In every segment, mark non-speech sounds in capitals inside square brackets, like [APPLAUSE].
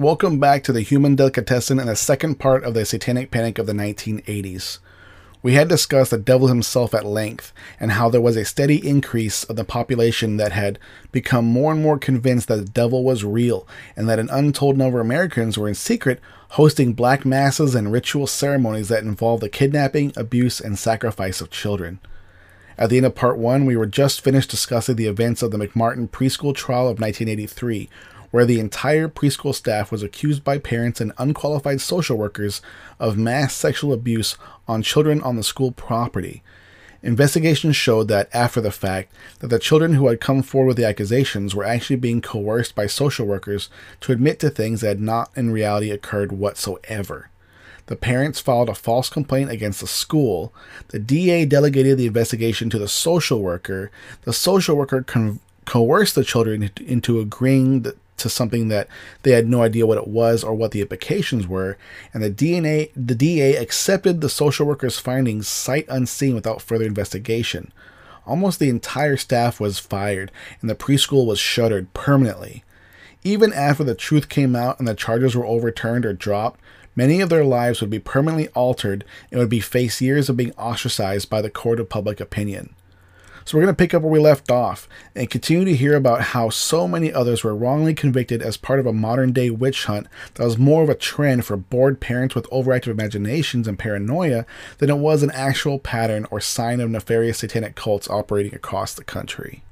Welcome back to the Human Delicatessen and the second part of the Satanic Panic of the 1980s. We had discussed the devil himself at length and how there was a steady increase of the population that had become more and more convinced that the devil was real and that an untold number of Americans were in secret hosting black masses and ritual ceremonies that involved the kidnapping, abuse, and sacrifice of children. At the end of part one, we were just finished discussing the events of the McMartin preschool trial of 1983, where the entire preschool staff was accused by parents and unqualified social workers of mass sexual abuse on children on the school property. Investigations showed that after the fact that the children who had come forward with the accusations were actually being coerced by social workers to admit to things that had not in reality occurred whatsoever. The parents filed a false complaint against the school. The DA delegated the investigation to the social worker. The social worker con- coerced the children into agreeing to something that they had no idea what it was or what the implications were, and the DNA the DA accepted the social worker's findings sight unseen without further investigation. Almost the entire staff was fired, and the preschool was shuttered permanently. Even after the truth came out and the charges were overturned or dropped, many of their lives would be permanently altered and would be face years of being ostracized by the court of public opinion. So we're going to pick up where we left off and continue to hear about how so many others were wrongly convicted as part of a modern day witch hunt that was more of a trend for bored parents with overactive imaginations and paranoia than it was an actual pattern or sign of nefarious satanic cults operating across the country.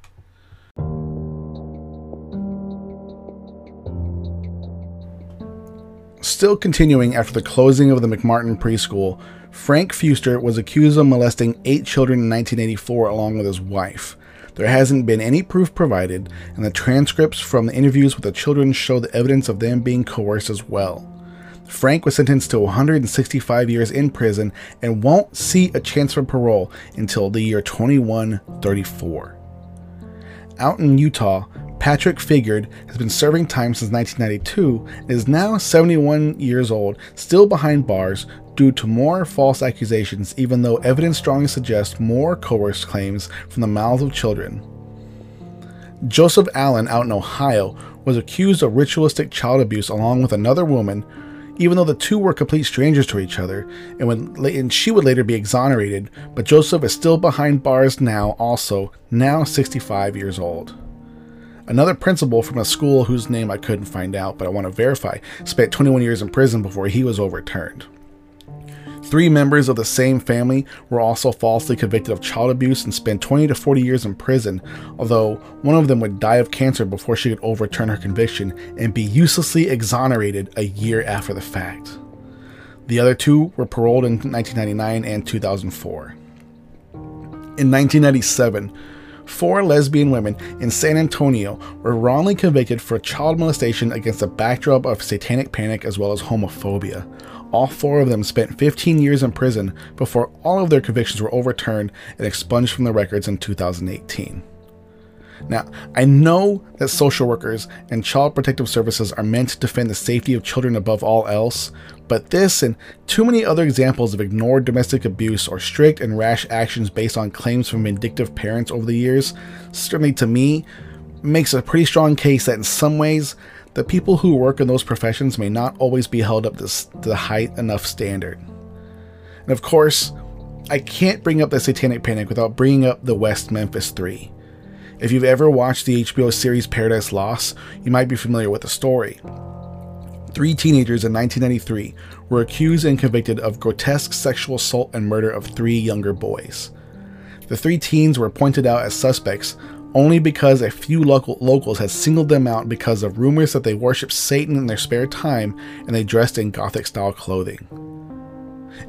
Still continuing after the closing of the McMartin preschool, Frank Fuster was accused of molesting eight children in 1984 along with his wife. There hasn't been any proof provided, and the transcripts from the interviews with the children show the evidence of them being coerced as well. Frank was sentenced to 165 years in prison and won't see a chance for parole until the year 2134. Out in Utah, Patrick Figured has been serving time since 1992 and is now 71 years old, still behind bars due to more false accusations, even though evidence strongly suggests more coerced claims from the mouths of children. Joseph Allen, out in Ohio, was accused of ritualistic child abuse along with another woman, even though the two were complete strangers to each other, and, would, and she would later be exonerated. But Joseph is still behind bars now, also, now 65 years old. Another principal from a school whose name I couldn't find out, but I want to verify, spent 21 years in prison before he was overturned. Three members of the same family were also falsely convicted of child abuse and spent 20 to 40 years in prison, although one of them would die of cancer before she could overturn her conviction and be uselessly exonerated a year after the fact. The other two were paroled in 1999 and 2004. In 1997, four lesbian women in San Antonio were wrongly convicted for child molestation against a backdrop of satanic panic as well as homophobia. All four of them spent 15 years in prison before all of their convictions were overturned and expunged from the records in 2018. Now, I know that social workers and child protective services are meant to defend the safety of children above all else, but this and too many other examples of ignored domestic abuse or strict and rash actions based on claims from vindictive parents over the years, certainly to me, makes a pretty strong case that in some ways the people who work in those professions may not always be held up to the high enough standard. And of course, I can't bring up the Satanic Panic without bringing up the West Memphis 3. If you've ever watched the HBO series Paradise Lost, you might be familiar with the story. Three teenagers in 1993 were accused and convicted of grotesque sexual assault and murder of three younger boys. The three teens were pointed out as suspects only because a few local locals had singled them out because of rumors that they worshiped Satan in their spare time and they dressed in gothic style clothing.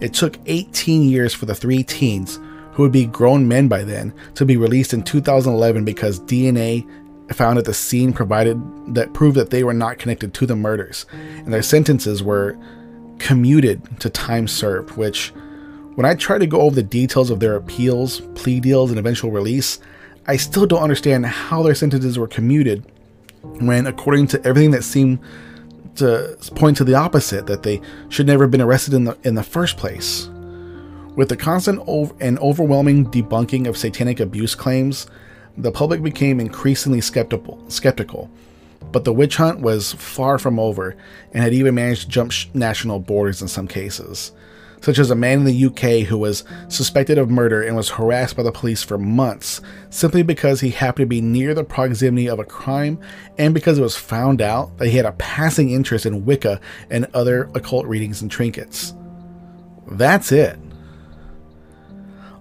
It took 18 years for the three teens, who would be grown men by then, to be released in 2011 because DNA found at the scene provided that proved that they were not connected to the murders, and their sentences were commuted to time served, which when I try to go over the details of their appeals, plea deals, and eventual release, I still don't understand how their sentences were commuted when, according to everything that seemed to point to the opposite, that they should never have been arrested in the in the first place. With the constant ov- and overwhelming debunking of satanic abuse claims, the public became increasingly skeptical. Skeptical. but the witch hunt was far from over and had even managed to jump national borders in some cases. Such as a man in the UK who was suspected of murder and was harassed by the police for months simply because he happened to be near the proximity of a crime and because it was found out that he had a passing interest in Wicca and other occult readings and trinkets. That's it.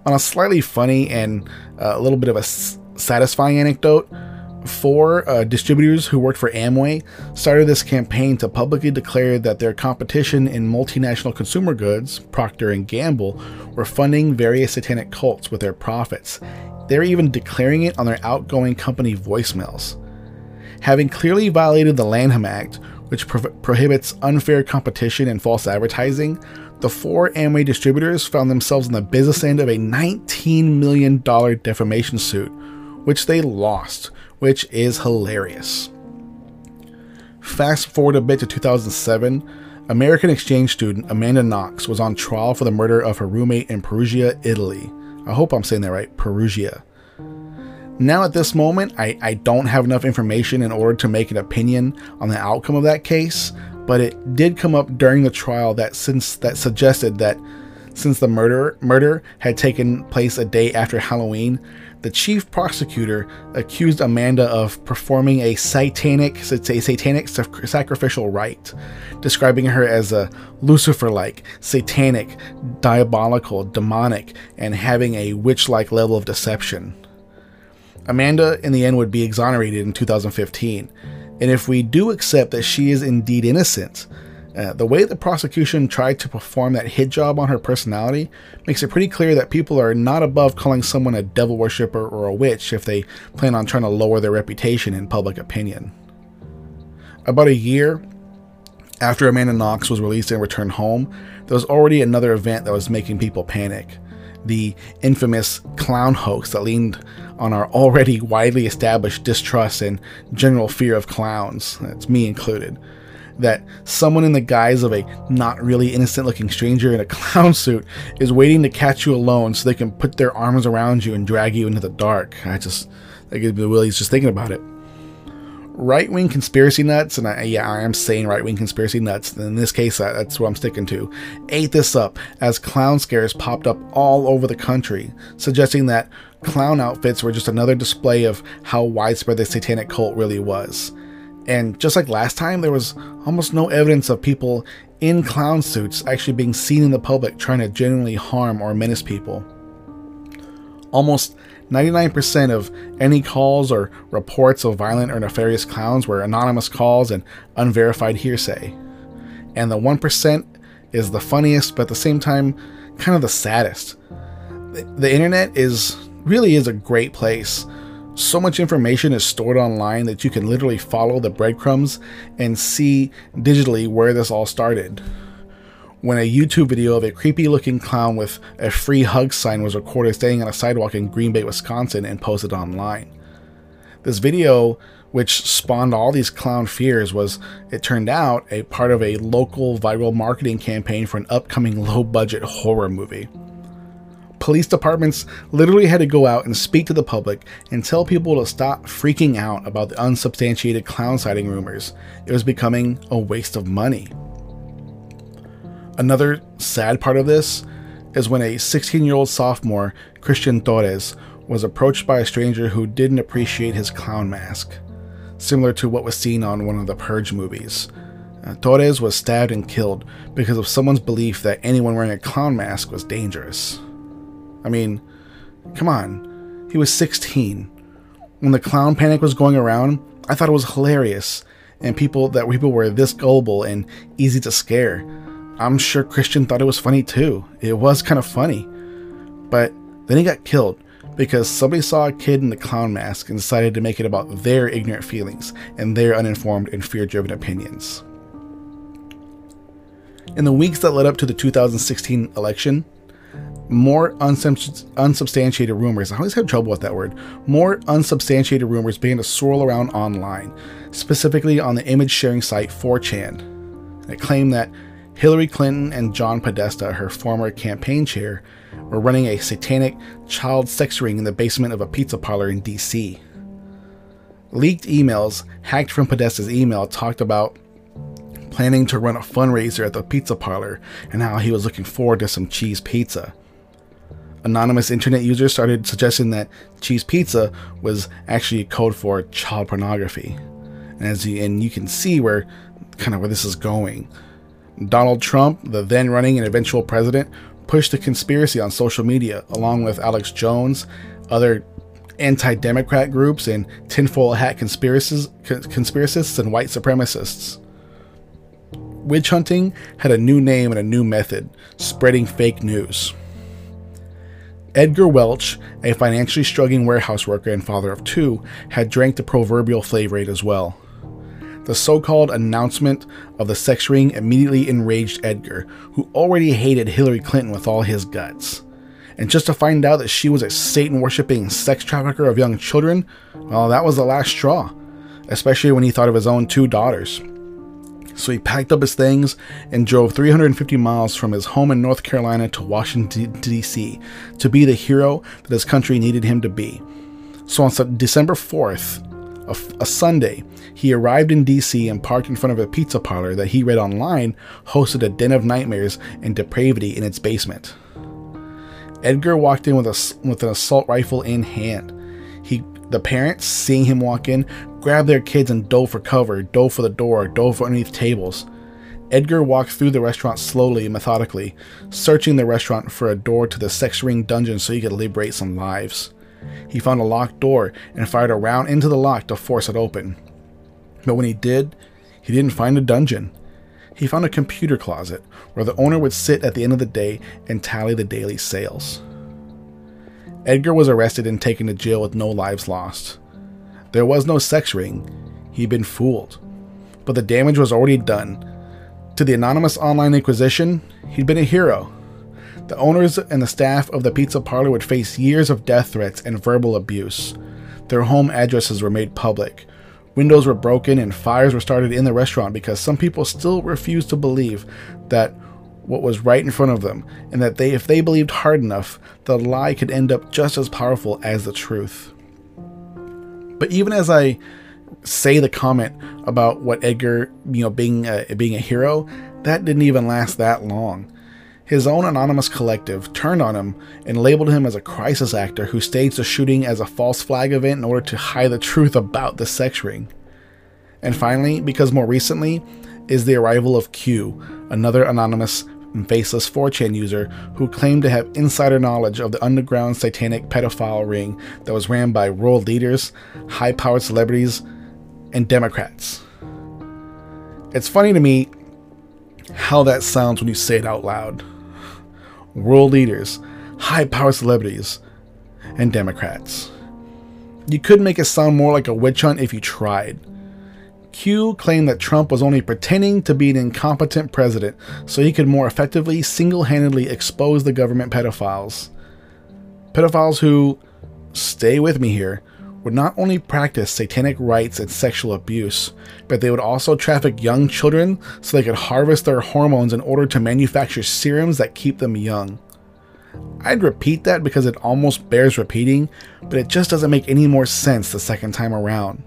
On a slightly funny and uh, a little bit of a satisfying anecdote, four uh, distributors who worked for Amway started this campaign to publicly declare that their competition in multinational consumer goods, Procter and Gamble, were funding various satanic cults with their profits. They're even declaring it on their outgoing company voicemails. Having clearly violated the Lanham Act, which pro- prohibits unfair competition and false advertising, the four Amway distributors found themselves on the business end of a $19 million defamation suit, which they lost which is hilarious. Fast forward a bit to 2007, American exchange student Amanda Knox was on trial for the murder of her roommate in Perugia, Italy. I hope I'm saying that right, Perugia. Now, at this moment, I, I don't have enough information in order to make an opinion on the outcome of that case, but it did come up during the trial that since that suggested that since the murder murder had taken place a day after Halloween, the chief prosecutor accused Amanda of performing a satanic, a satanic sacrificial rite, describing her as a Lucifer-like, satanic, diabolical, demonic, and having a witch-like level of deception. Amanda, in the end, would be exonerated in 2015, and if we do accept that she is indeed innocent, uh, the way the prosecution tried to perform that hit job on her personality makes it pretty clear that people are not above calling someone a devil worshiper or a witch if they plan on trying to lower their reputation in public opinion. About a year after Amanda Knox was released and returned home, there was already another event that was making people panic. The infamous clown hoax that leaned on our already widely established distrust and general fear of clowns, that's me included that someone in the guise of a not really innocent looking stranger in a [LAUGHS] clown suit is waiting to catch you alone so they can put their arms around you and drag you into the dark. I just, that gives me the willies just thinking about it. Right wing conspiracy nuts, and I, yeah, I am saying right wing conspiracy nuts. In this case, that's what I'm sticking to. Ate this up as clown scares popped up all over the country, suggesting that clown outfits were just another display of how widespread the satanic cult really was. And just like last time, there was almost no evidence of people in clown suits actually being seen in the public trying to genuinely harm or menace people. Almost 99% of any calls or reports of violent or nefarious clowns were anonymous calls and unverified hearsay. And the 1% is the funniest, but at the same time, kind of the saddest. The internet is really is a great place so much information is stored online that you can literally follow the breadcrumbs and see digitally where this all started. When a YouTube video of a creepy looking clown with a free hug sign was recorded standing on a sidewalk in Green Bay, Wisconsin, and posted online. This video, which spawned all these clown fears, was, it turned out, a part of a local viral marketing campaign for an upcoming [LAUGHS] low budget horror movie police departments literally had to go out and speak to the public and tell people to stop freaking out about the unsubstantiated clown sighting rumors. It was becoming a waste of money. Another sad part of this is when a 16 year old sophomore, Christian Torres, was approached by a stranger who didn't appreciate his clown mask, similar to what was seen on one of the Purge movies. Uh, Torres was stabbed and killed because of someone's belief that anyone wearing a clown mask was dangerous. I mean, come on. He was 16. When the clown panic was going around, I thought it was hilarious, and people that people were this gullible and easy to scare. I'm sure Christian thought it was funny too. It was kind of funny. But then he got killed because somebody saw a kid in the clown mask and decided to make it about their ignorant feelings and their uninformed and fear driven opinions. In the weeks that led up to the 2016 election, more unsubstantiated rumors. I always have trouble with that word. More unsubstantiated rumors began to swirl around online, specifically on the image sharing site 4chan. It claimed that Hillary Clinton and John Podesta, her former campaign chair, were running a satanic child sex ring in the basement of a pizza parlor in DC. Leaked emails hacked from Podesta's email talked about planning to run a fundraiser at the pizza parlor and how he was looking forward to some cheese pizza. Anonymous internet users started suggesting that cheese pizza was actually a code for child pornography. And as you, and you can see where kind of where this is going. Donald Trump, the then running and eventual president, pushed the conspiracy on social media along with Alex Jones, other anti-democrat groups and tinfoil hat conspiracists, conspiracists and white supremacists. Witch hunting had a new name and a new method, spreading fake news. Edgar Welch, a financially struggling warehouse worker and father of two, had drank the proverbial flavor aid as well. The so called announcement of the sex ring immediately enraged Edgar, who already hated Hillary Clinton with all his guts. And just to find out that she was a Satan worshipping sex trafficker of young children, well, that was the last straw, especially when he thought of his own two daughters. So he packed up his things and drove 350 miles from his home in North Carolina to Washington, D.C. to be the hero that his country needed him to be. So on December 4th, a, Sunday, he arrived in DC and parked in front of a pizza parlor that he read online hosted a den of nightmares and depravity in its basement. Edgar walked in with a with an assault rifle in hand. He, the parents, seeing him walk in, grabbed their kids and dove for cover, dove for the door, dove for underneath tables. Edgar walked through the restaurant slowly and methodically, searching the restaurant for a door to the sex ring dungeon so he could liberate some lives. He found a locked door and fired a round into the lock to force it open. But when he did, he didn't find a dungeon. He found a computer closet where the owner would sit at the end of the day and tally the daily sales. Edgar was arrested and taken to jail with no lives lost. There was no sex ring. He'd been fooled. But the damage was already done. To the anonymous online inquisition, he'd been a hero. The owners and the staff of the pizza parlor would face years of death threats and verbal abuse. Their home addresses were made public. Windows were broken and fires were started in the restaurant because some people still refused to believe that what was right in front of them and that they if they believed hard enough, the lie could end up just as powerful as the truth. But even as I say the comment about what Edgar, you know, being a, being a hero, that didn't even last that long. His own anonymous collective turned on him and labeled him as a crisis actor who staged the shooting as a false flag event in order to hide the truth about the sex ring. And finally, because more recently, is the arrival of Q, another anonymous and faceless 4chan user who claimed to have insider knowledge of the underground satanic pedophile ring that was ran by world leaders, high powered celebrities, and Democrats. It's funny to me how that sounds when you say it out loud world leaders, high powered celebrities, and Democrats. You could make it sound more like a witch hunt if you tried. Q claimed that Trump was only pretending to be an incompetent president so he could more effectively single handedly expose the government pedophiles. Pedophiles who, stay with me here, would not only practice satanic rites and sexual abuse, but they would also traffic young children so they could harvest their hormones in order to manufacture serums that keep them young. I'd repeat that because it almost bears repeating, but it just doesn't make any more sense the second time around.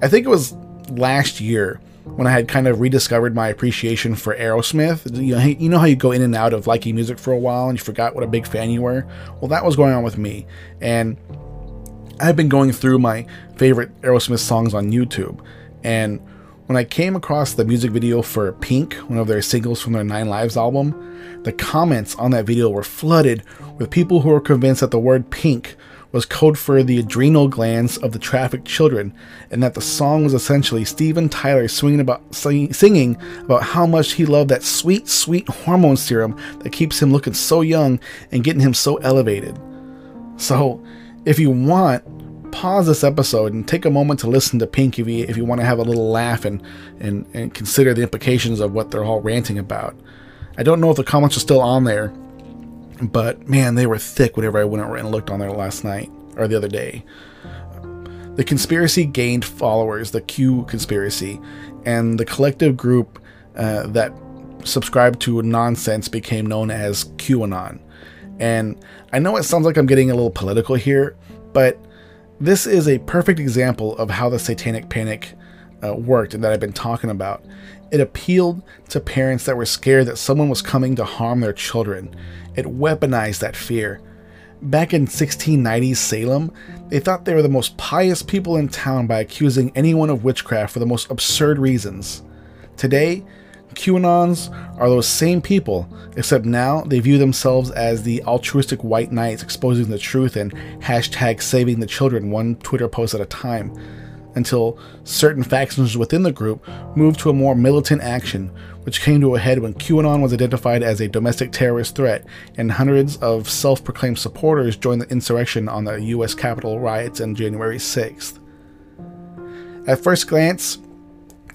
I think it was last year when I had kind of rediscovered my appreciation for Aerosmith. You know, you know how you go in and out of liking music for a while and you forgot what a big fan you were? Well, that was going on with me. And I've been going through my favorite Aerosmith songs on YouTube, and when I came across the music video for Pink, one of their singles from their Nine Lives album, the comments on that video were flooded with people who were convinced that the word pink was code for the adrenal glands of the trafficked children, and that the song was essentially Steven Tyler swinging about, singing about how much he loved that sweet, sweet hormone serum that keeps him looking so young and getting him so elevated. So, if you want, pause this episode and take a moment to listen to Pink if you, if you want to have a little laugh and, and, and consider the implications of what they're all ranting about. I don't know if the comments are still on there, but man, they were thick whenever I went and looked on there last night or the other day. The conspiracy gained followers, the Q conspiracy, and the collective group uh, that subscribed to nonsense became known as QAnon. And I know it sounds like I'm getting a little political here, but This is a perfect example of how the satanic panic uh, worked and that I've been talking about. It appealed to parents that were scared that someone was coming to harm their children. It weaponized that fear. Back in 1690s Salem, they thought they were the most pious people in town by accusing anyone of witchcraft for the most absurd reasons. Today, QAnons are those same people, except now they view themselves as the altruistic white knights exposing the truth and hashtag saving the children one Twitter post at a time until certain factions within the group moved to a more militant action, which came to a head when QAnon was identified as a domestic terrorist threat, and hundreds of self proclaimed supporters joined the insurrection on the US Capitol riots on January 6th. At first glance,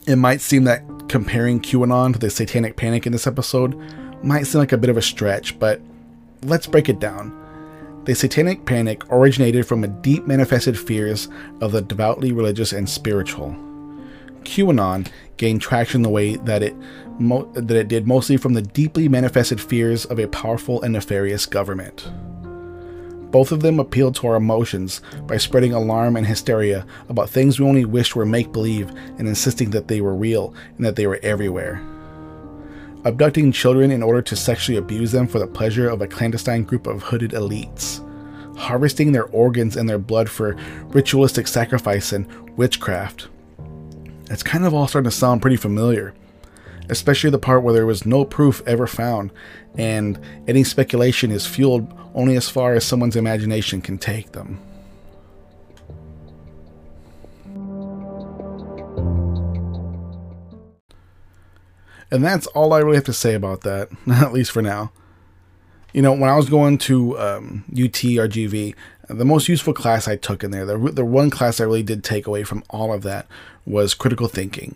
it might seem that comparing QAnon to the Satanic Panic in this episode might seem like a bit of a stretch, but let's break it down. The Satanic Panic originated from a deep manifested fears of the devoutly religious and spiritual. QAnon gained traction the way that it mo- that it did mostly from the deeply manifested fears of a powerful and nefarious government. Both of them appealed to our emotions by spreading alarm and hysteria about things we only wished were make believe and insisting that they were real and that they were everywhere abducting children in order to sexually abuse them for the pleasure of a clandestine group of hooded elites, harvesting their organs and their blood for ritualistic sacrifice and witchcraft. It's kind of all starting to sound pretty familiar, especially the part where there was no proof ever found, and any speculation is fueled only as far as someone's imagination can take them. And that's all I really have to say about that, [LAUGHS] at least for now. You know, when I was going to um, UTRGV, the most useful class I took in there, the, the one class I really did take away from all of that was critical thinking.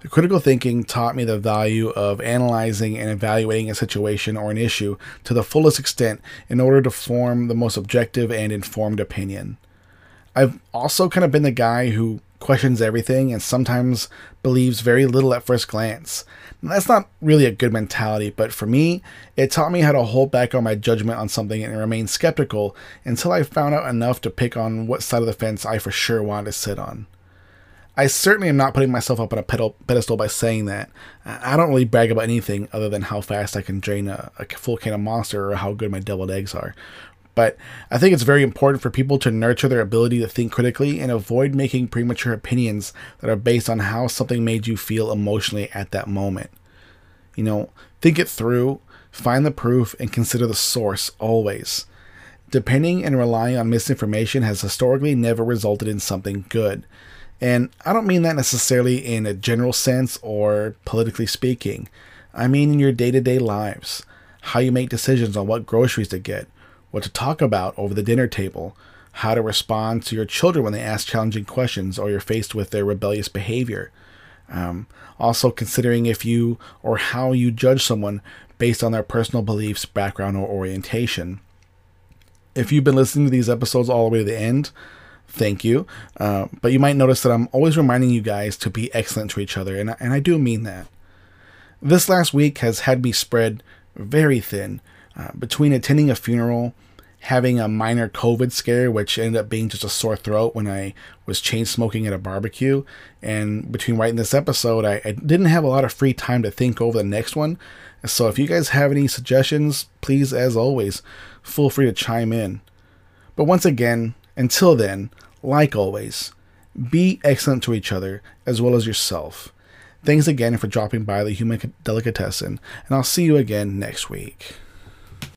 The critical thinking taught me the value of analyzing and evaluating a situation or an issue to the fullest extent in order to form the most objective and informed opinion. I've also kind of been the guy who questions everything and sometimes believes very little at first glance. that's not really a good mentality, but for me, it taught me how to hold back on my judgment on something and remain skeptical until I found out enough to pick on what side of the fence I for sure wanted to sit on. I certainly am not putting myself up on a pedestal by saying that. I don't really brag about anything other than how fast I can drain a, a full can of Monster or how good my deviled eggs are. But I think it's very important for people to nurture their ability to think critically and avoid making premature opinions that are based on how something made you feel emotionally at that moment. You know, think it through, find the proof, and consider the source always. Depending and relying on misinformation has historically never resulted in something good. And I don't mean that necessarily in a general sense or politically speaking. I mean in your day to day lives, how you make decisions on what groceries to get, what to talk about over the dinner table, how to respond to your children when they ask challenging questions or you're faced with their rebellious behavior. Um, also, considering if you or how you judge someone based on their personal beliefs, background, or orientation. If you've been listening to these episodes all the way to the end, thank you. Uh, but you might notice that I'm always reminding you guys to be excellent to each other, and, and I do mean that. This last week has had me spread very thin uh, between attending a funeral having a minor COVID scare, which ended up being just a sore throat when I was chain smoking at a barbecue. And between writing this episode, I, I, didn't have a lot of free time to think over the next one. So if you guys have any suggestions, please, as always, feel free to chime in. But once again, until then, like always, be excellent to each other as well as yourself. Thanks again for dropping by the Human Delicatessen, and I'll see you again next week.